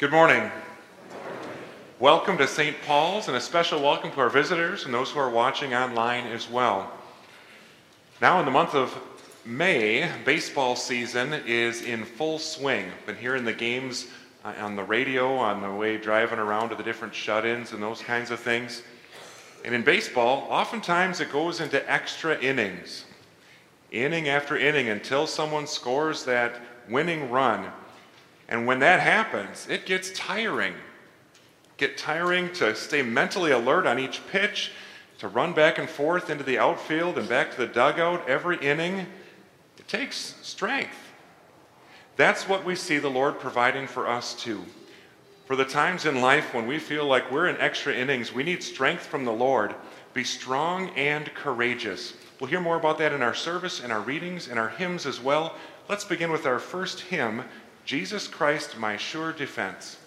Good morning. Welcome to St. Paul's and a special welcome to our visitors and those who are watching online as well. Now, in the month of May, baseball season is in full swing. Been hearing the games uh, on the radio on the way driving around to the different shut ins and those kinds of things. And in baseball, oftentimes it goes into extra innings, inning after inning, until someone scores that winning run. And when that happens, it gets tiring. Get tiring to stay mentally alert on each pitch, to run back and forth into the outfield and back to the dugout every inning. It takes strength. That's what we see the Lord providing for us too. For the times in life when we feel like we're in extra innings, we need strength from the Lord. Be strong and courageous. We'll hear more about that in our service, in our readings, in our hymns as well. Let's begin with our first hymn Jesus Christ, my sure defense.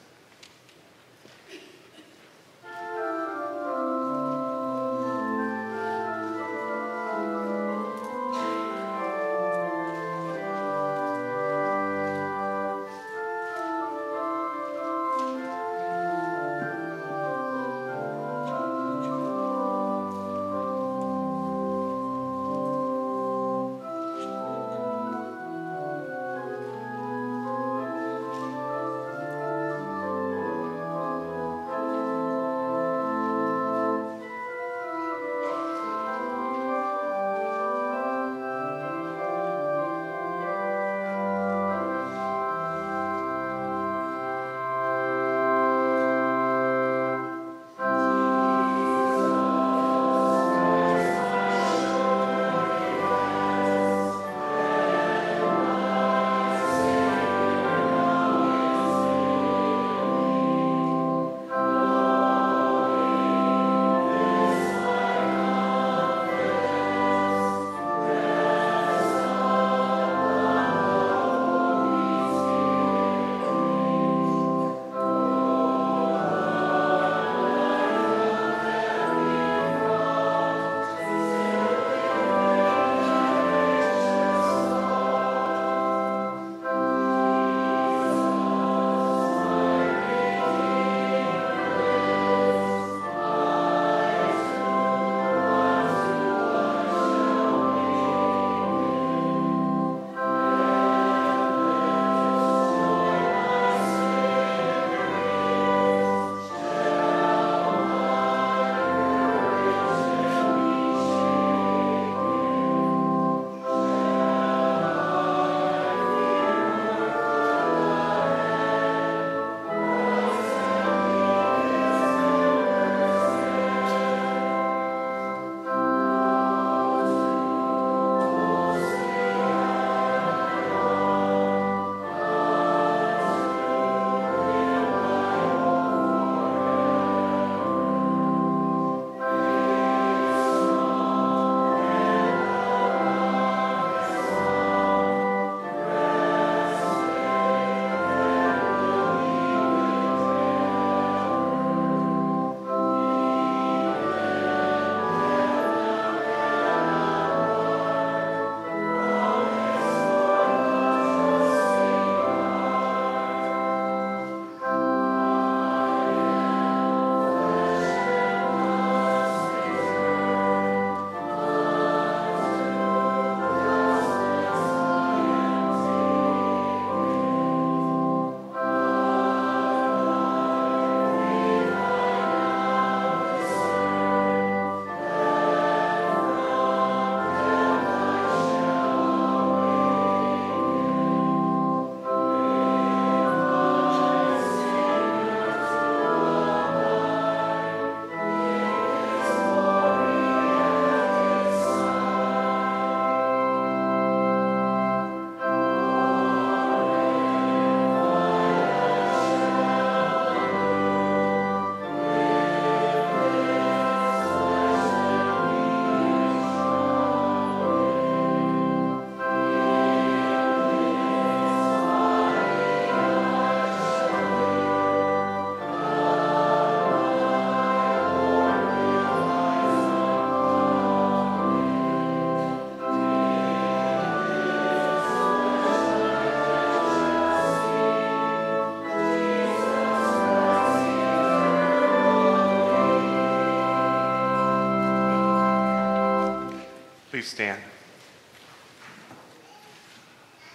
Please stand.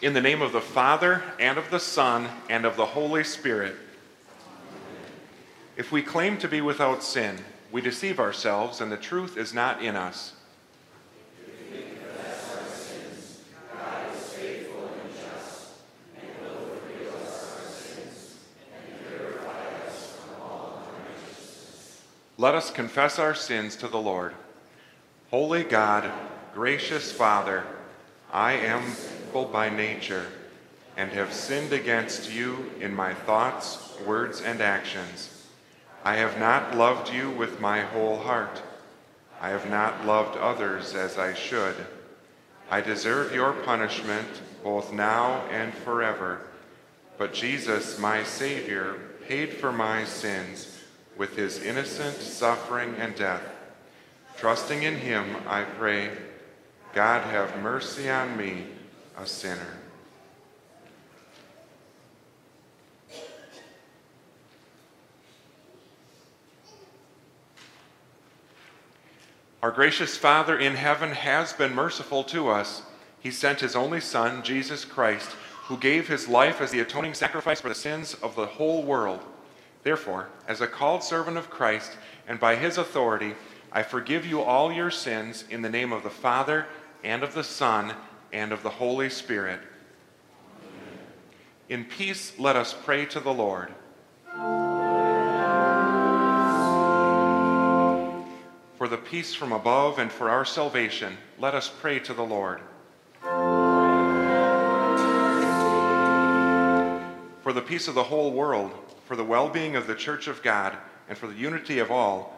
In the name of the Father, and of the Son, and of the Holy Spirit. If we claim to be without sin, we deceive ourselves, and the truth is not in us. Let us confess our sins to the Lord. Holy God, gracious Father, I am sinful by nature and have sinned against you in my thoughts, words, and actions. I have not loved you with my whole heart. I have not loved others as I should. I deserve your punishment both now and forever. But Jesus, my Savior, paid for my sins with his innocent suffering and death. Trusting in him, I pray, God have mercy on me, a sinner. Our gracious Father in heaven has been merciful to us. He sent his only Son, Jesus Christ, who gave his life as the atoning sacrifice for the sins of the whole world. Therefore, as a called servant of Christ, and by his authority, I forgive you all your sins in the name of the Father, and of the Son, and of the Holy Spirit. In peace, let us pray to the Lord. For the peace from above and for our salvation, let us pray to the Lord. For the peace of the whole world, for the well being of the Church of God, and for the unity of all,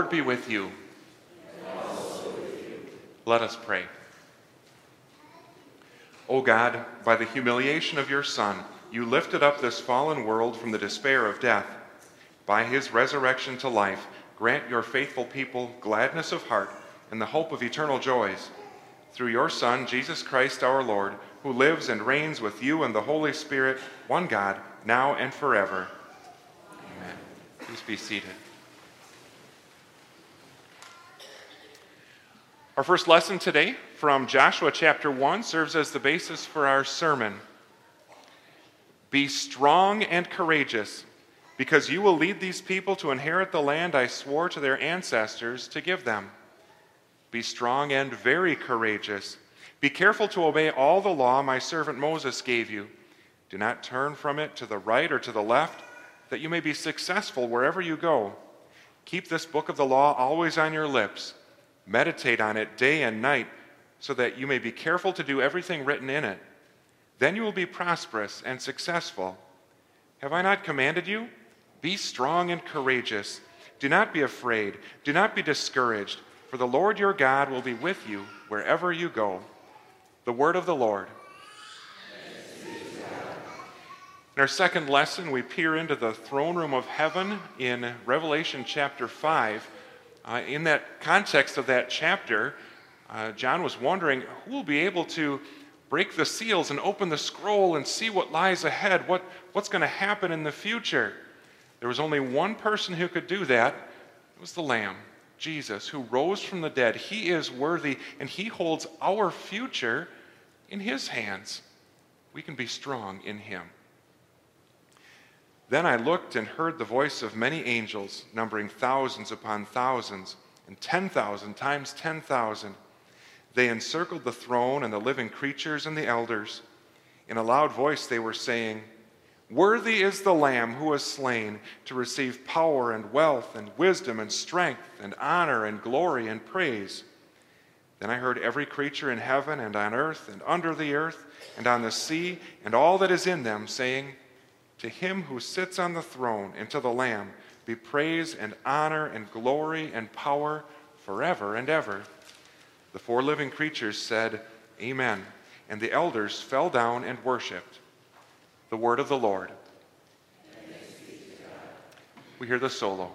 Lord be with you. Let us pray. O God, by the humiliation of your Son, you lifted up this fallen world from the despair of death. By his resurrection to life, grant your faithful people gladness of heart and the hope of eternal joys. Through your Son, Jesus Christ our Lord, who lives and reigns with you and the Holy Spirit, one God, now and forever. Amen. Please be seated. Our first lesson today from Joshua chapter 1 serves as the basis for our sermon. Be strong and courageous, because you will lead these people to inherit the land I swore to their ancestors to give them. Be strong and very courageous. Be careful to obey all the law my servant Moses gave you. Do not turn from it to the right or to the left, that you may be successful wherever you go. Keep this book of the law always on your lips. Meditate on it day and night, so that you may be careful to do everything written in it. Then you will be prosperous and successful. Have I not commanded you? Be strong and courageous. Do not be afraid. Do not be discouraged, for the Lord your God will be with you wherever you go. The word of the Lord. In our second lesson, we peer into the throne room of heaven in Revelation chapter 5. Uh, in that context of that chapter, uh, John was wondering who will be able to break the seals and open the scroll and see what lies ahead, what, what's going to happen in the future. There was only one person who could do that. It was the Lamb, Jesus, who rose from the dead. He is worthy, and He holds our future in His hands. We can be strong in Him. Then I looked and heard the voice of many angels, numbering thousands upon thousands, and 10,000 times 10,000. They encircled the throne and the living creatures and the elders. In a loud voice, they were saying, Worthy is the Lamb who was slain to receive power and wealth and wisdom and strength and honor and glory and praise. Then I heard every creature in heaven and on earth and under the earth and on the sea and all that is in them saying, to him who sits on the throne and to the Lamb be praise and honor and glory and power forever and ever. The four living creatures said, Amen. And the elders fell down and worshiped. The word of the Lord. We hear the solo.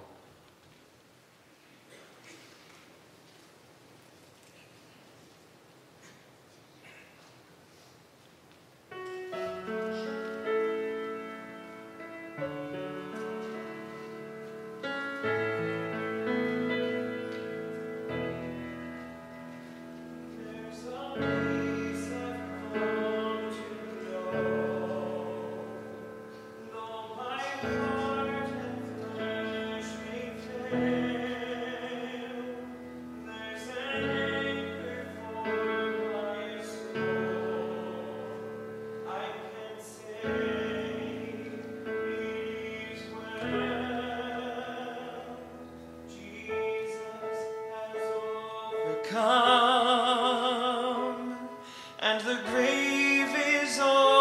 And rise.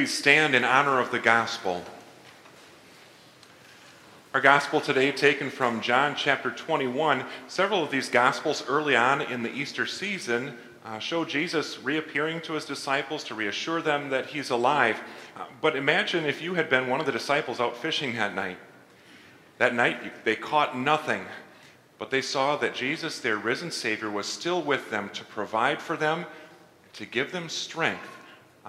Please stand in honor of the gospel. Our gospel today, taken from John chapter 21. Several of these gospels early on in the Easter season uh, show Jesus reappearing to his disciples to reassure them that he's alive. Uh, but imagine if you had been one of the disciples out fishing that night. That night, they caught nothing, but they saw that Jesus, their risen Savior, was still with them to provide for them, to give them strength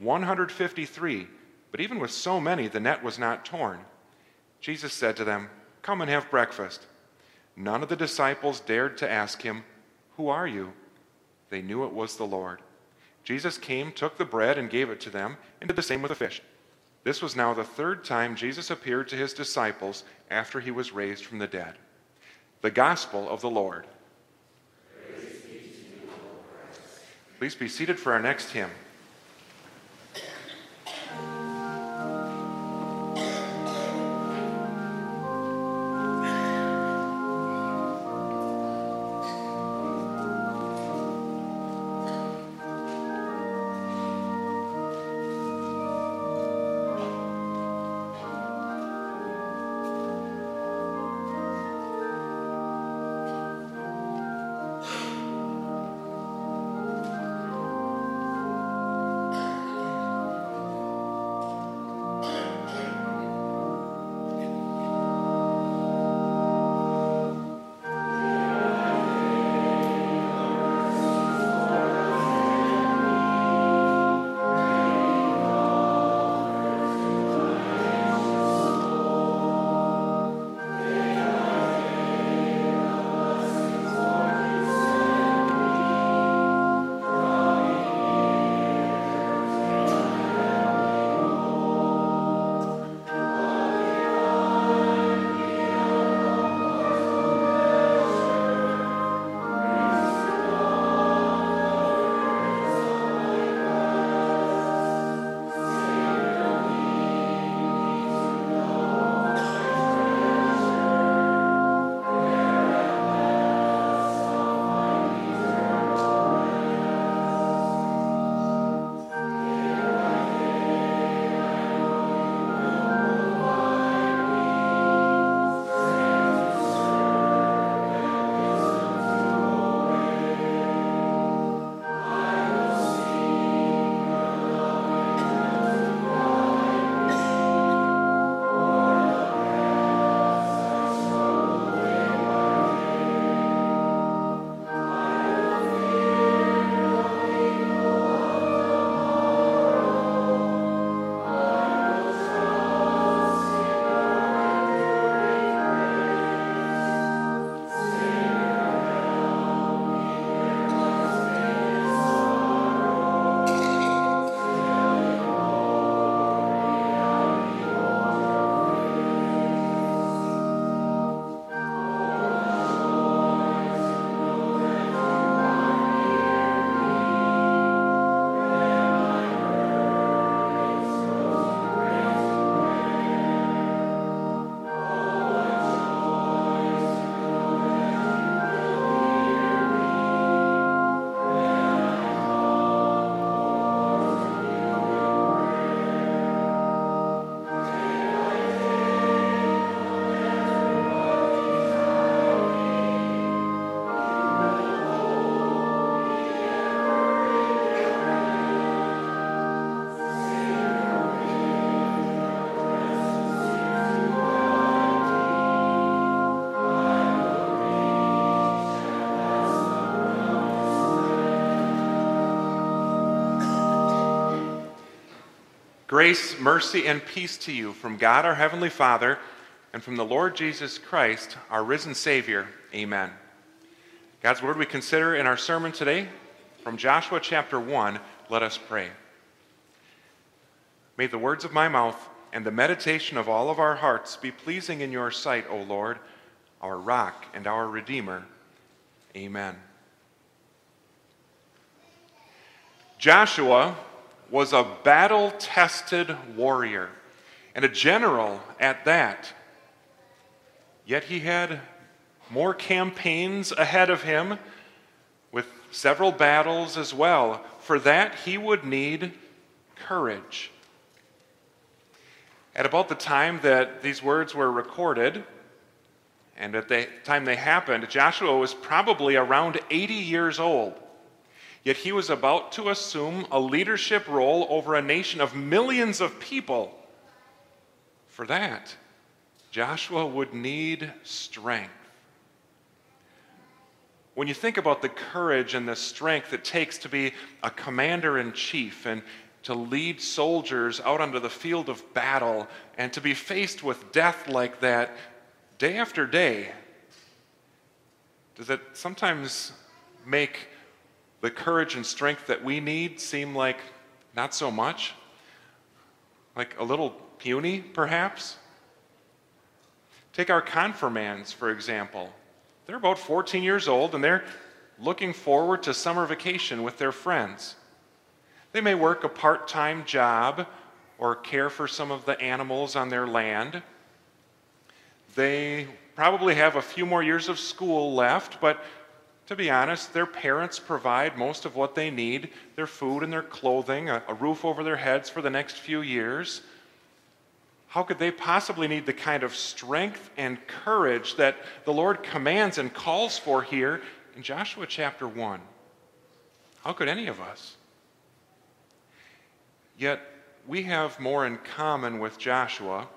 153, but even with so many, the net was not torn. Jesus said to them, Come and have breakfast. None of the disciples dared to ask him, Who are you? They knew it was the Lord. Jesus came, took the bread, and gave it to them, and did the same with the fish. This was now the third time Jesus appeared to his disciples after he was raised from the dead. The Gospel of the Lord. Please be seated for our next hymn. Grace, mercy, and peace to you from God our Heavenly Father and from the Lord Jesus Christ, our risen Savior. Amen. God's word we consider in our sermon today from Joshua chapter 1. Let us pray. May the words of my mouth and the meditation of all of our hearts be pleasing in your sight, O Lord, our rock and our Redeemer. Amen. Joshua was a battle tested warrior and a general at that. Yet he had more campaigns ahead of him with several battles as well. For that, he would need courage. At about the time that these words were recorded, and at the time they happened, Joshua was probably around 80 years old. Yet he was about to assume a leadership role over a nation of millions of people. For that, Joshua would need strength. When you think about the courage and the strength it takes to be a commander in chief and to lead soldiers out onto the field of battle and to be faced with death like that day after day, does it sometimes make the courage and strength that we need seem like not so much? Like a little puny, perhaps? Take our confirmands, for example. They're about 14 years old and they're looking forward to summer vacation with their friends. They may work a part time job or care for some of the animals on their land. They probably have a few more years of school left, but to be honest, their parents provide most of what they need their food and their clothing, a, a, roof over their heads for the next few years. How could they possibly need the kind of strength and courage that the Lord commands and calls for here in Joshua chapter 1? How could any of us? Yet, we have more in common with Joshua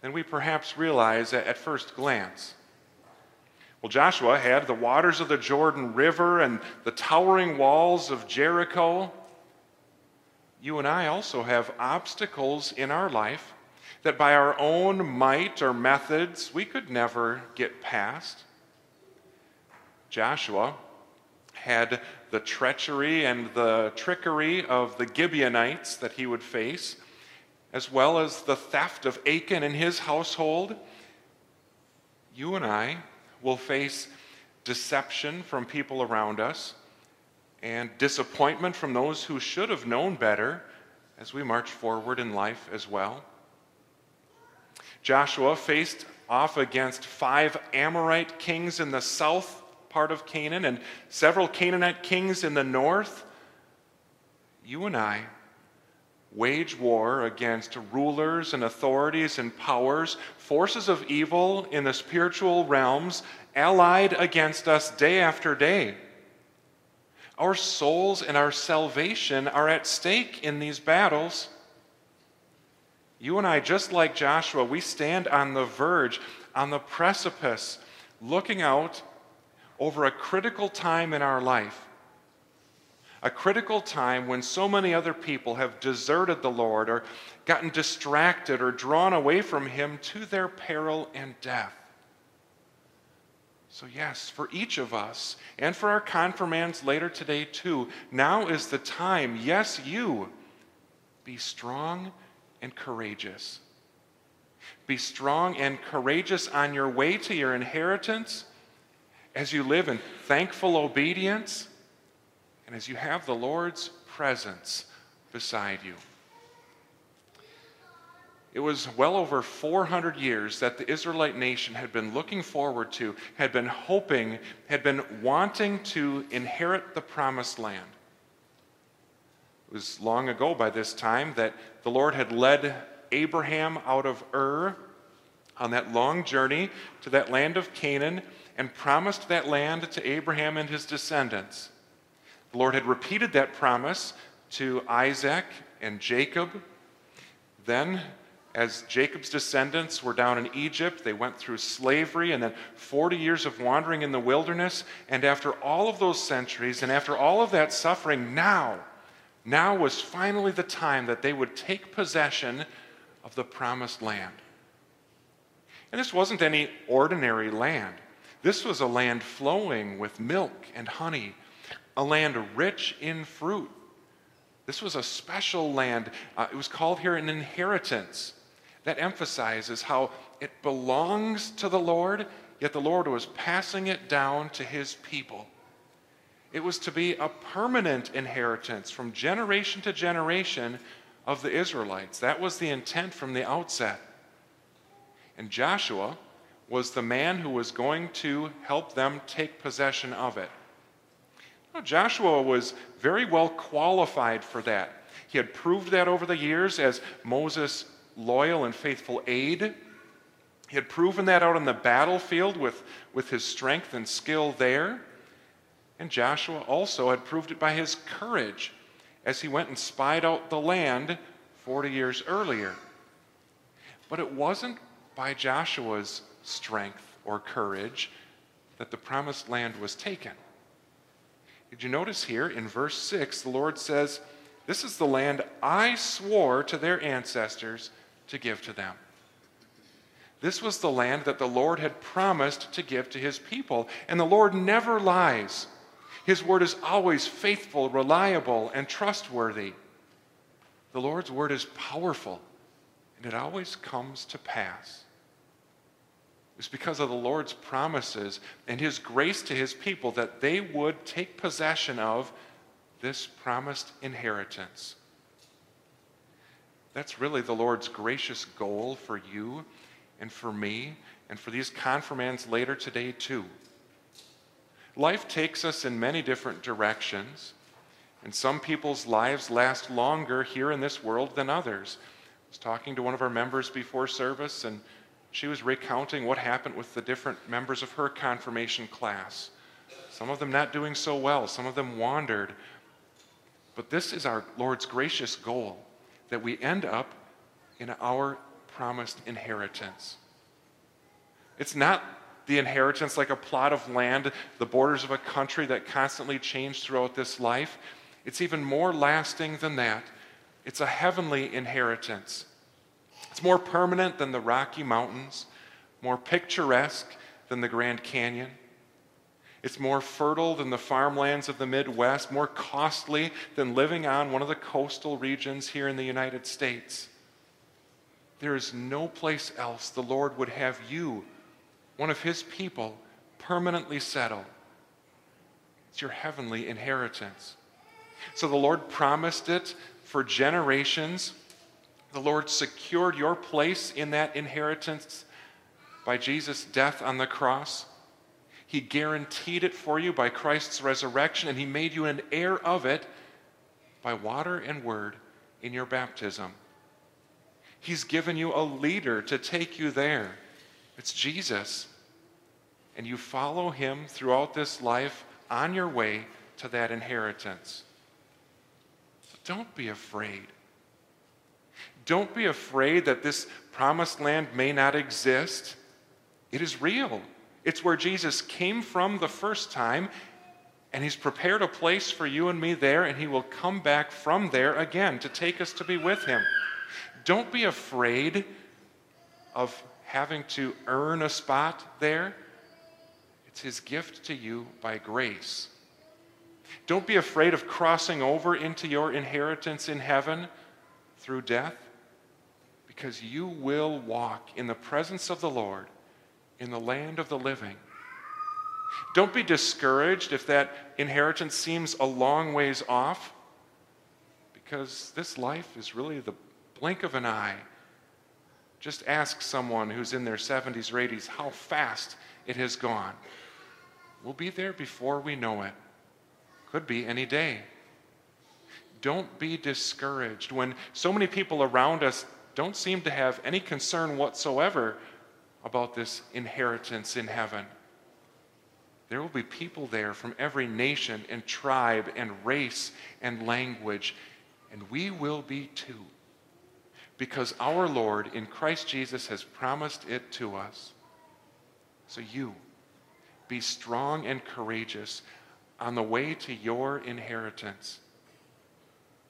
than we perhaps realize at first glance. Well, Joshua had the waters of the Jordan River and the towering walls of Jericho. You and I also have obstacles in our life that by our own might or methods we could never get past. Joshua had the treachery and the trickery of the Gibeonites that he would face, as well as the theft of Achan and his household. You and I We'll face deception from people around us and disappointment from those who should have known better as we march forward in life as well. Joshua faced off against five Amorite kings in the south part of Canaan and several Canaanite kings in the north. You and I wage war against rulers and authorities and powers, forces of evil in the spiritual realms, allied against us day after day. Our souls and our salvation are at stake in these battles. You and I, just like Joshua, we stand on the verge, on the precipice, looking out over a critical time in our life a critical time when so many other people have deserted the Lord or gotten distracted or drawn away from Him to their peril and death. So, yes, for each of us, and for our confirmands later today too, now is the time, yes, you, be strong and courageous. Be strong and courageous on your way to your inheritance as you live in thankful obedience and as you have the Lord's presence beside you. It was well over 400 years that the Israelite nation had been looking forward to, had been hoping, had been wanting to inherit the promised land. It was long ago by this time that the Lord had led Abraham out of Ur on that long journey to that land of Canaan and promised that land to Abraham and his descendants. The Lord had repeated that promise to Isaac and Jacob. Then, as Jacob's descendants were down in Egypt, they went through slavery and then 40 years of wandering in the wilderness. And after all of those centuries and after all of that suffering, now, Now was finally the time that they would take possession of the promised land. And this wasn't any ordinary land. This was a land flowing with milk and honey, a land rich in fruit. This was a special land. Uh, it was called here an inheritance. That emphasizes how it belongs to the Lord, yet the Lord was passing it down to his people. It was to be a permanent inheritance from generation to generation of the Israelites. That was the intent from the outset. And Joshua was the man who was going to help them take possession of it. Joshua was very well qualified for that. He had proved that over the years as Moses' loyal and faithful aide. He had proven that out on the battlefield with, with his strength and skill there. And Joshua also had proved it by his courage as he went and spied out the land 40 years earlier. But it wasn't by Joshua's strength or courage that the promised land was taken. Did you notice here in verse 6, the Lord says, This is the land I swore to their ancestors to give to them. This was the land that the Lord had promised to give to his people. And the Lord never lies. His word is always faithful, reliable, and trustworthy. The Lord's word is powerful, and it always comes to pass. It's because of the Lord's promises and his grace to his people that they would take possession of this promised inheritance. That's really the Lord's gracious goal for you and for me and for these confirmands later today, too. Life takes us in many different directions, and some people's lives last longer here in this world than others. I was talking to one of our members before service, and she was recounting what happened with the different members of her confirmation class. Some of them not doing so well, some of them wandered. But this is our Lord's gracious goal that we end up in our promised inheritance. It's not the inheritance like a plot of land, the borders of a country that constantly change throughout this life. It's even more lasting than that. It's a heavenly inheritance. It's more permanent than the Rocky Mountains, more picturesque than the Grand Canyon. It's more fertile than the farmlands of the Midwest, more costly than living on one of the coastal regions here in the United States. There is no place else the Lord would have you one of his people, permanently settle. It's your heavenly inheritance. So the Lord promised it for generations. The Lord secured your place in that inheritance by Jesus' death on the cross. He guaranteed it for you by Christ's resurrection, and He made you an heir of it by water and word in your baptism. He's given you a leader to take you there. It's Jesus. And you follow him throughout this life on your way to that inheritance. So don't be afraid. Don't be afraid that this promised land may not exist. It is real. It's where Jesus came from the first time, and he's prepared a place for you and me there, and he will come back from there again to take us to be with him. Don't be afraid of having to earn a spot there. It's his gift to you by grace. Don't be afraid of crossing over into your inheritance in heaven through death, because you will walk in the presence of the Lord in the land of the living. Don't be discouraged if that inheritance seems a long ways off, because this life is really the blink of an eye. Just ask someone who's in their 70s or 80s how fast it has gone. We'll be there before we know it. Could be any day. Don't be discouraged when so many people around us don't seem to have any concern whatsoever about this inheritance in heaven. There will be people there from every nation and tribe and race and language, and we will be too because our Lord in Christ Jesus has promised it to us. So you be strong and courageous on the way to your inheritance.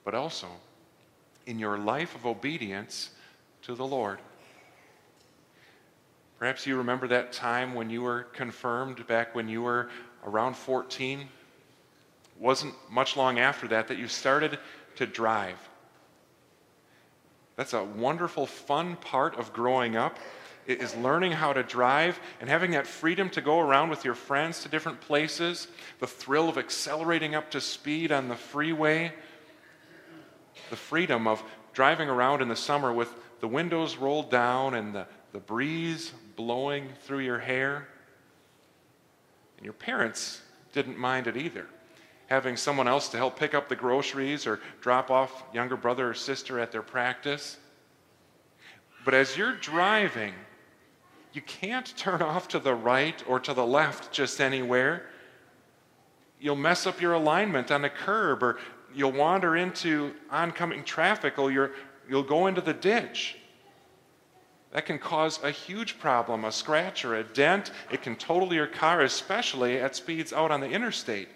but also in your life of obedience to the Lord. Perhaps you remember that time when you were confirmed back when you were around 14. It wasn't much long after that that you started to drive. That's a wonderful, fun part of growing up is learning how to drive and having that freedom to go around with your friends to different places, the thrill of accelerating up to speed on the freeway, the freedom of driving around in the summer with the windows rolled down and the, the breeze blowing through your hair. And your parents didn't mind it either having someone else to help pick up the groceries or drop off younger brother or sister at their practice. But as you're driving, you can't turn off to the right or to the left just anywhere. You'll mess up your alignment on a curb or you'll wander into oncoming traffic or you will go into the ditch. That can cause a huge problem, a scratch or a dent. It can total your car, especially at speeds out on the interstate.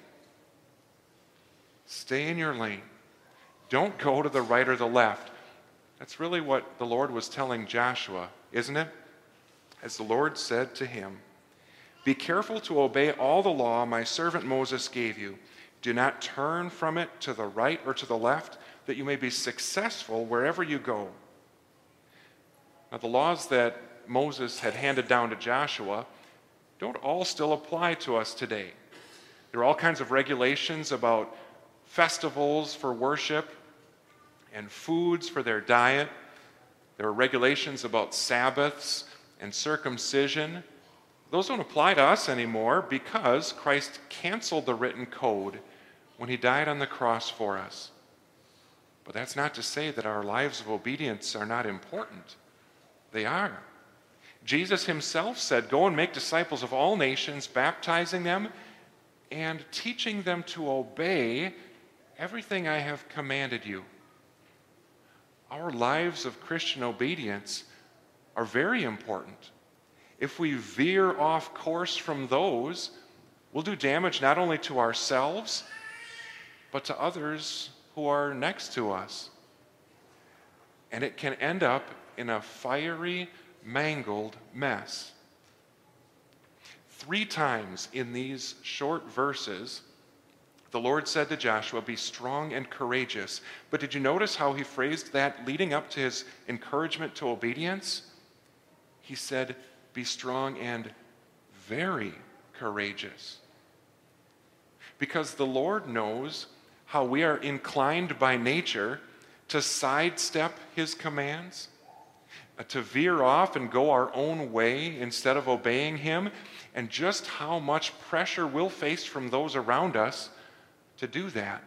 Stay in your lane. Don't go to the right or the left. That's really what the Lord was telling Joshua, isn't it? As the Lord said to him, Be careful to obey all the law my servant Moses gave you. Do not turn from it to the right or to the left, that you may be successful wherever you go. Now, the laws that Moses had handed down to Joshua don't all still apply to us today. There are all kinds of regulations about festivals for worship and foods for their diet. There are regulations about Sabbaths and circumcision. Those don't apply to us anymore because Christ canceled the written code when he died on the cross for us. But that's not to say that our lives of obedience are not important. They are. Jesus himself said, Go and make disciples of all nations, baptizing them and teaching them to obey everything I have commanded you. Our lives of Christian obedience are very important. If we veer off course from those, we'll do damage not only to ourselves, but to others who are next to us. And it can end up in a fiery, mangled mess. Three times in these short verses, the Lord said to Joshua, Be strong and courageous. But did you notice how he phrased that leading up to his encouragement to obedience? He said, Be strong and very courageous. Because the Lord knows how we are inclined by nature to sidestep his commands, uh, to veer off and go our own way instead of obeying him, and just how much pressure we'll face from those around us to do that?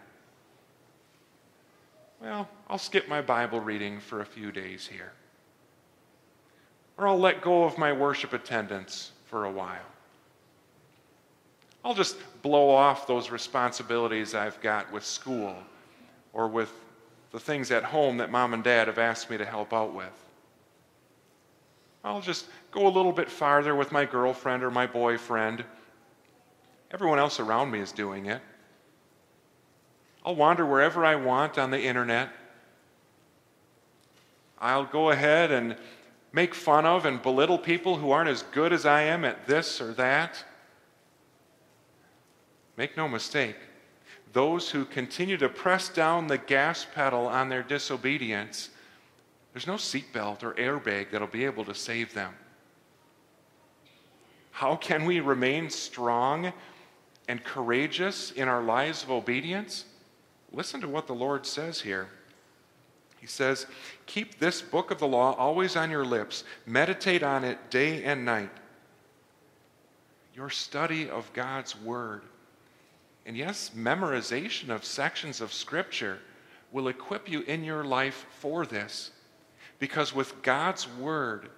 Well, I'll skip my Bible reading for a few days here. Or I'll let go of my worship attendance for a while. I'll just blow off those responsibilities I've got with school or with the things at home that mom and dad have asked me to help out with. I'll just go a little bit farther with my girlfriend or my boyfriend. Everyone else around me is doing it. I'll wander wherever I want on the internet. I'll go ahead and make fun of and belittle people who aren't as good as I am at this or that. Make no mistake, those who continue to press down the gas pedal on their disobedience, there's no seatbelt or airbag that'll be able to save them. How can we remain strong and courageous in our lives of obedience? Listen to what the Lord says here. He says, Keep this book of the law always on your lips, meditate on it day and night. Your study of God's Word, and yes, memorization of sections of Scripture will equip you in your life for this. Because with God's Word,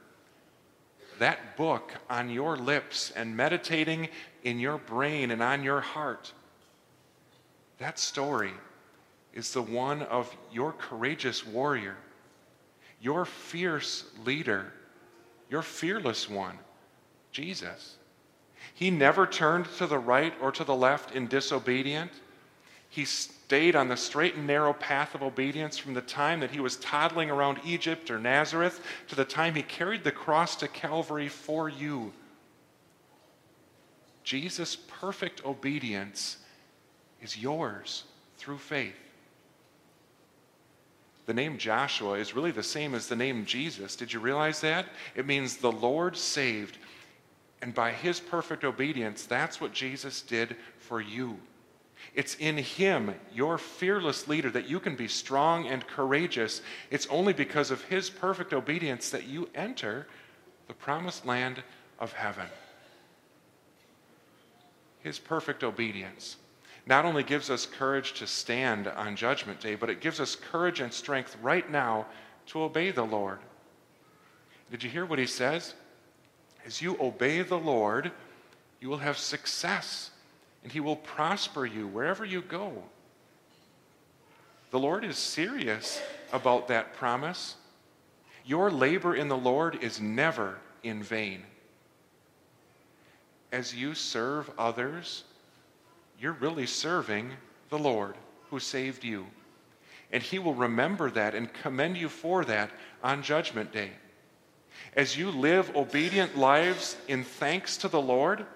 that book on your lips and meditating in your brain and on your heart, that story is the one of your courageous warrior, your fierce leader, your fearless one, Jesus. He never turned to the right or to the left in disobedience. He stayed on the straight and narrow path of obedience from the time that he was toddling around Egypt or Nazareth to the time he carried the cross to Calvary for you. Jesus' perfect obedience is yours through faith. The name Joshua is really the same as the name Jesus. Did you realize that? It means the Lord saved. And by his perfect obedience, that's what Jesus did for you. It's in Him, your fearless leader, that you can be strong and courageous. It's only because of His perfect obedience that you enter the promised land of heaven. His perfect obedience not only gives us courage to stand on Judgment Day, but it gives us courage and strength right now to obey the Lord. Did you hear what he says? As you obey the Lord, you will have success and he will prosper you wherever you go. The Lord is serious about that promise. Your labor in the Lord is never in vain. As you serve others, you're really serving the Lord who saved you. And he will remember that and commend you for that on Judgment Day. As you live obedient lives in thanks to the Lord,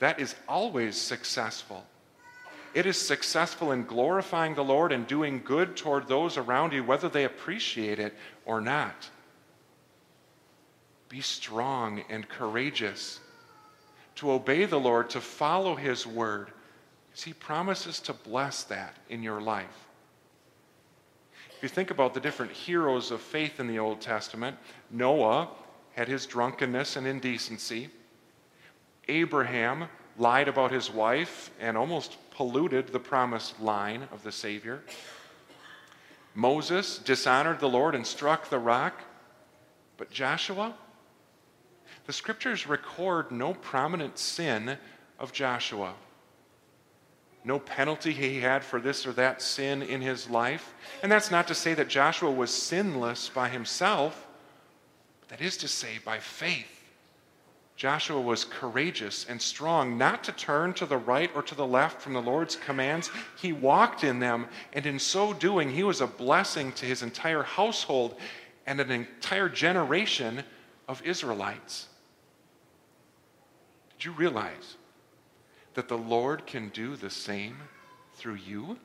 that is always successful. It is successful in glorifying the Lord and doing good toward those around you, whether they appreciate it or not. Be strong and courageous to obey the Lord, to follow His word, because He promises to bless that in your life. If you think about the different heroes of faith in the Old Testament, Noah had his drunkenness and indecency. Abraham lied about his wife and almost polluted the promised line of the Savior. Moses dishonored the Lord and struck the rock. But Joshua, the scriptures record no prominent sin of Joshua. No penalty he had for this or that sin in his life. And that's not to say that Joshua was sinless by himself, that is to say by faith. Joshua was courageous and strong, not to turn to the right or to the left from the Lord's commands. He walked in them, and in so doing, he was a blessing to his entire household and an entire generation of Israelites. Did you realize that the Lord can do the same through you?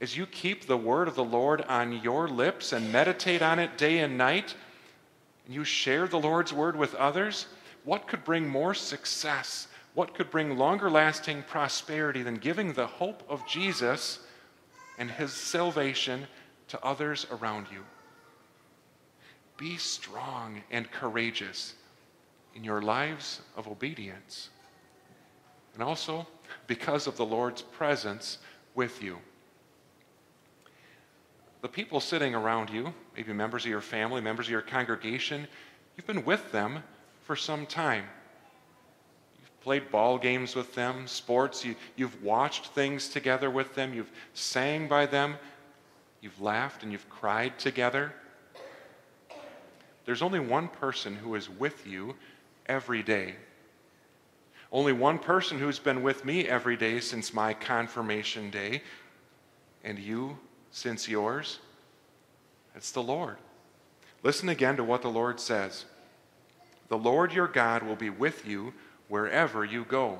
As you keep the word of the Lord on your lips and meditate on it day and night, and you share the Lord's word with others, what could bring more success? What could bring longer lasting prosperity than giving the hope of Jesus and his salvation to others around you? Be strong and courageous in your lives of obedience. And also because of the Lord's presence with you the people sitting around you, maybe members of your family, members of your congregation, you've been with them for some time. You've played ball games with them, sports, you, you've watched things together with them, you've sang by them, you've laughed and you've cried together. There's only one person who is with you every day. Only one person who's been with me every day since my confirmation day, and you since yours? It's the Lord. Listen again to what the Lord says The Lord your God will be with you wherever you go.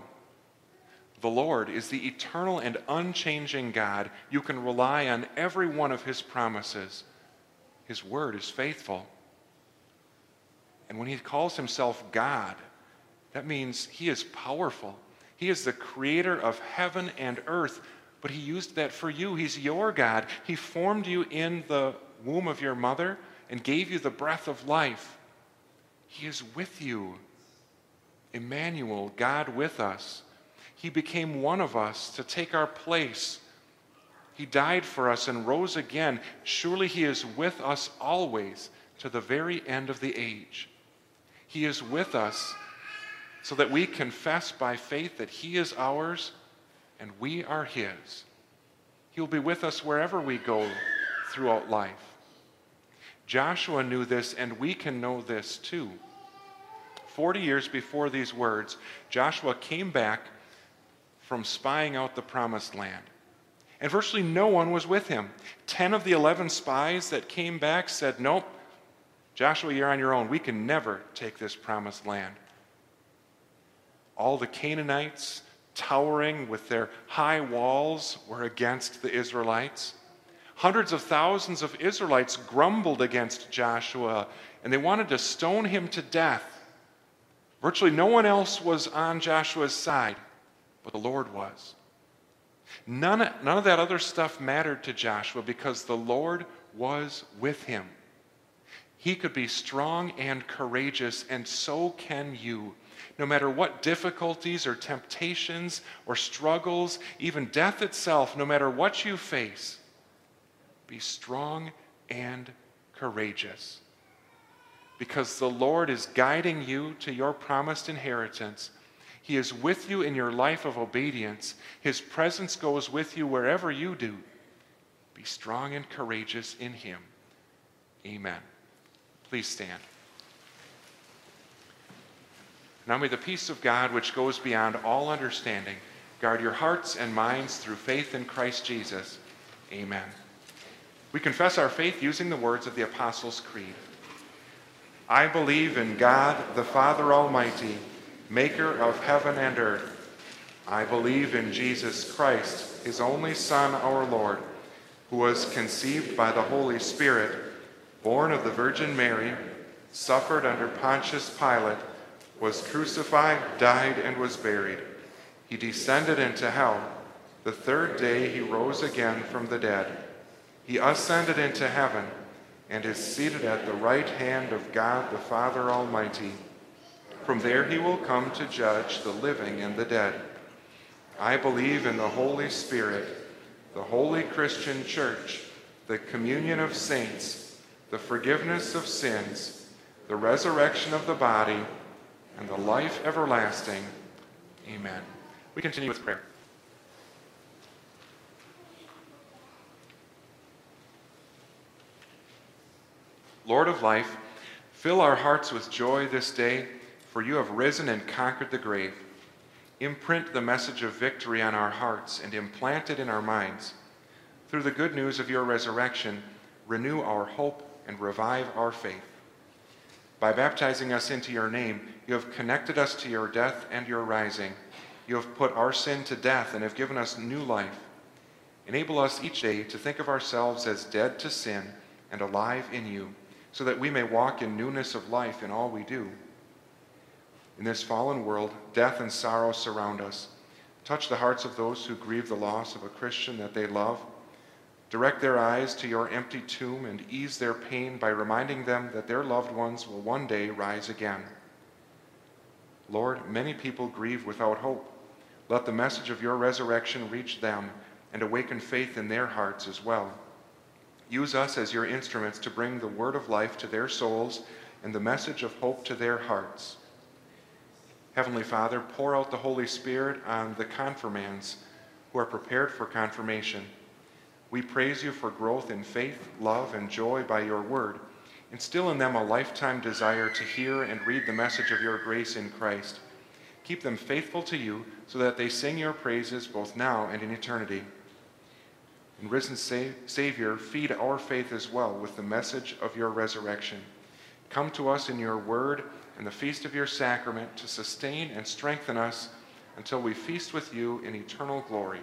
The Lord is the eternal and unchanging God. You can rely on every one of his promises. His word is faithful. And when he calls himself God, that means he is powerful. He is the creator of heaven and earth but He used that for you. He's your God. He formed you in the womb of your mother and gave you the breath of life. He is with you. Emmanuel, God with us. He became one of us to take our place. He died for us and rose again. Surely He is with us always to the very end of the age. He is with us so that we confess by faith that He is ours and we are His. He'll be with us wherever we go throughout life. Joshua knew this, and we can know this too. Forty years before these words, Joshua came back from spying out the promised land. And virtually no one was with him. Ten of the eleven spies that came back said, Nope, Joshua, you're on your own. We can never take this promised land. All the Canaanites, towering with their high walls, were against the Israelites. Hundreds of thousands of Israelites grumbled against Joshua and they wanted to stone him to death. Virtually no one else was on Joshua's side, but the Lord was. None, none of that other stuff mattered to Joshua because the Lord was with him. He could be strong and courageous, and so can you. No matter what difficulties or temptations or struggles, even death itself, no matter what you face, be strong and courageous. Because the Lord is guiding you to your promised inheritance. He is with you in your life of obedience. His presence goes with you wherever you do. Be strong and courageous in Him. Amen. Please stand. Now may the peace of God, which goes beyond all understanding, guard your hearts and minds through faith in Christ Jesus. Amen. We confess our faith using the words of the Apostles' Creed. I believe in God, the Father Almighty, maker of heaven and earth. I believe in Jesus Christ, his only Son, our Lord, who was conceived by the Holy Spirit, born of the Virgin Mary, suffered under Pontius Pilate, was crucified, died, and was buried. He descended into hell. The third day he rose again from the dead. He ascended into heaven and is seated at the right hand of God the Father Almighty. From there he will come to judge the living and the dead. I believe in the Holy Spirit, the holy Christian church, the communion of saints, the forgiveness of sins, the resurrection of the body, and the life everlasting. Amen. We continue with prayer. Lord of life, fill our hearts with joy this day, for you have risen and conquered the grave. Imprint the message of victory on our hearts and implant it in our minds. Through the good news of your resurrection, renew our hope and revive our faith. By baptizing us into your name, you have connected us to your death and your rising. You have put our sin to death and have given us new life. Enable us each day to think of ourselves as dead to sin and alive in you so that we may walk in newness of life in all we do. In this fallen world, death and sorrow surround us. Touch the hearts of those who grieve the loss of a Christian that they love. Direct their eyes to your empty tomb and ease their pain by reminding them that their loved ones will one day rise again. Lord, many people grieve without hope. Let the message of your resurrection reach them and awaken faith in their hearts as well. Use us as your instruments to bring the word of life to their souls and the message of hope to their hearts. Heavenly Father, pour out the Holy Spirit on the confirmands who are prepared for confirmation. We praise you for growth in faith, love, and joy by your word. Instill in them a lifetime desire to hear and read the message of your grace in Christ. Keep them faithful to you so that they sing your praises both now and in eternity and risen Savior, feed our faith as well with the message of your resurrection. Come to us in your word and the feast of your sacrament to sustain and strengthen us until we feast with you in eternal glory.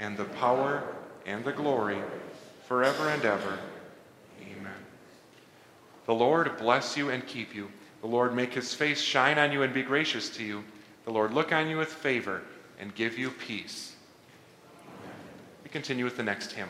and the power, and the glory, forever and ever. Amen. The Lord bless you and keep you. The Lord make his face shine on you and be gracious to you. The Lord look on you with favor and give you peace We continue with the next hymn.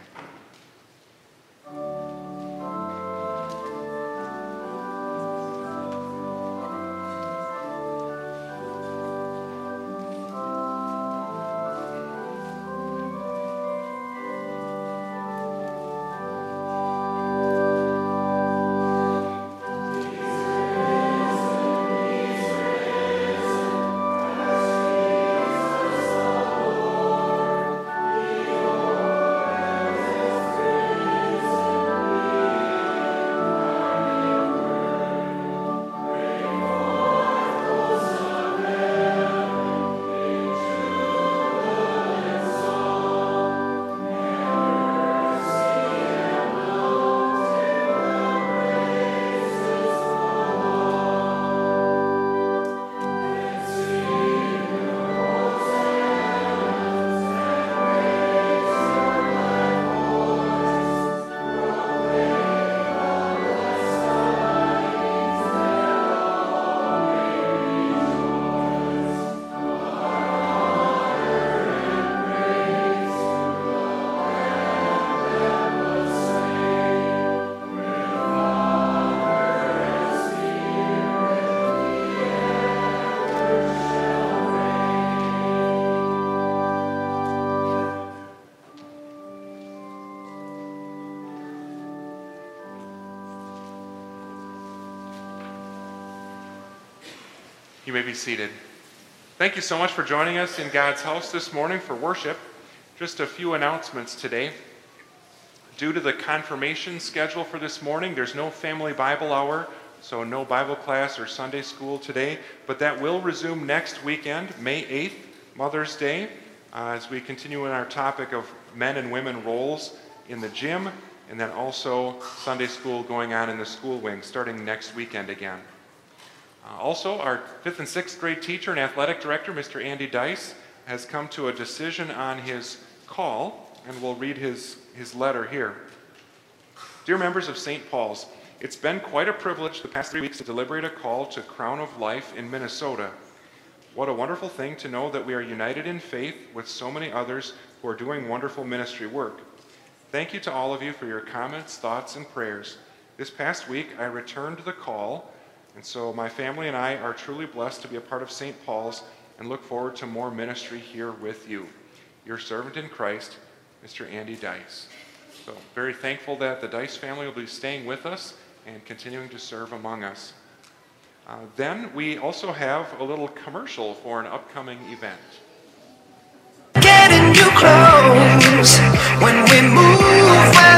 You may be seated. Thank you so much for joining us in God's house this morning for worship. Just a few announcements today. Due to the confirmation schedule for this morning, there's no family Bible hour, so no Bible class or Sunday school today, but that will resume next weekend, May 8th, Mother's Day, uh, as we continue in our topic of men and women roles in the gym, and then also Sunday school going on in the school wing starting next weekend again. Uh, also, our fifth and sixth grade teacher and athletic director, Mr. Andy Dice, has come to a decision on his call, and we'll read his, his letter here. Dear members of St. Paul's, it's been quite a privilege the past three weeks to deliberate a call to Crown of Life in Minnesota. What a wonderful thing to know that we are united in faith with so many others who are doing wonderful ministry work. Thank you to all of you for your comments, thoughts, and prayers. This past week, I returned the call and so my family and I are truly blessed to be a part of St. Paul's and look forward to more ministry here with you. Your servant in Christ, Mr. Andy Dice. So very thankful that the Dice family will be staying with us and continuing to serve among us. Uh, then we also have a little commercial for an upcoming event. Getting you close when we move,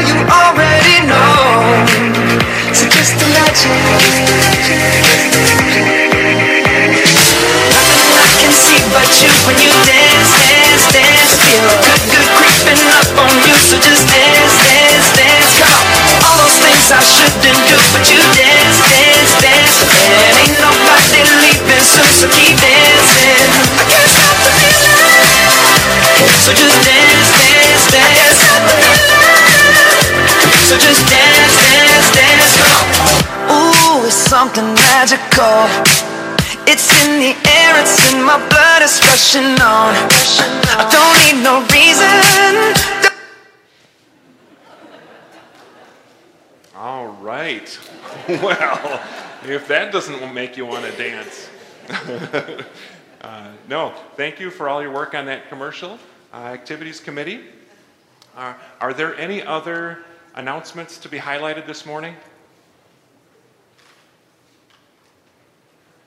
you already know. So just imagine. Nothing I can see but you when you dance, dance, dance. Feel good, good creeping up on you. So just dance, dance, dance. All those things I shouldn't do, but you dance, dance, dance. Ain't nobody leaving so keep dancing. I can't stop the feeling. So just dance, dance, dance. So just dance, dance, dance. It's something magical. It's in the air, it's in my blood, it's rushing on. I don't need no reason. All right. Well, if that doesn't make you want to dance. uh, no, thank you for all your work on that commercial. Uh, activities Committee. Uh, are there any other announcements to be highlighted this morning?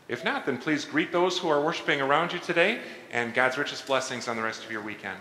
If not, then please greet those who are worshiping around you today and God's richest blessings on the rest of your weekend.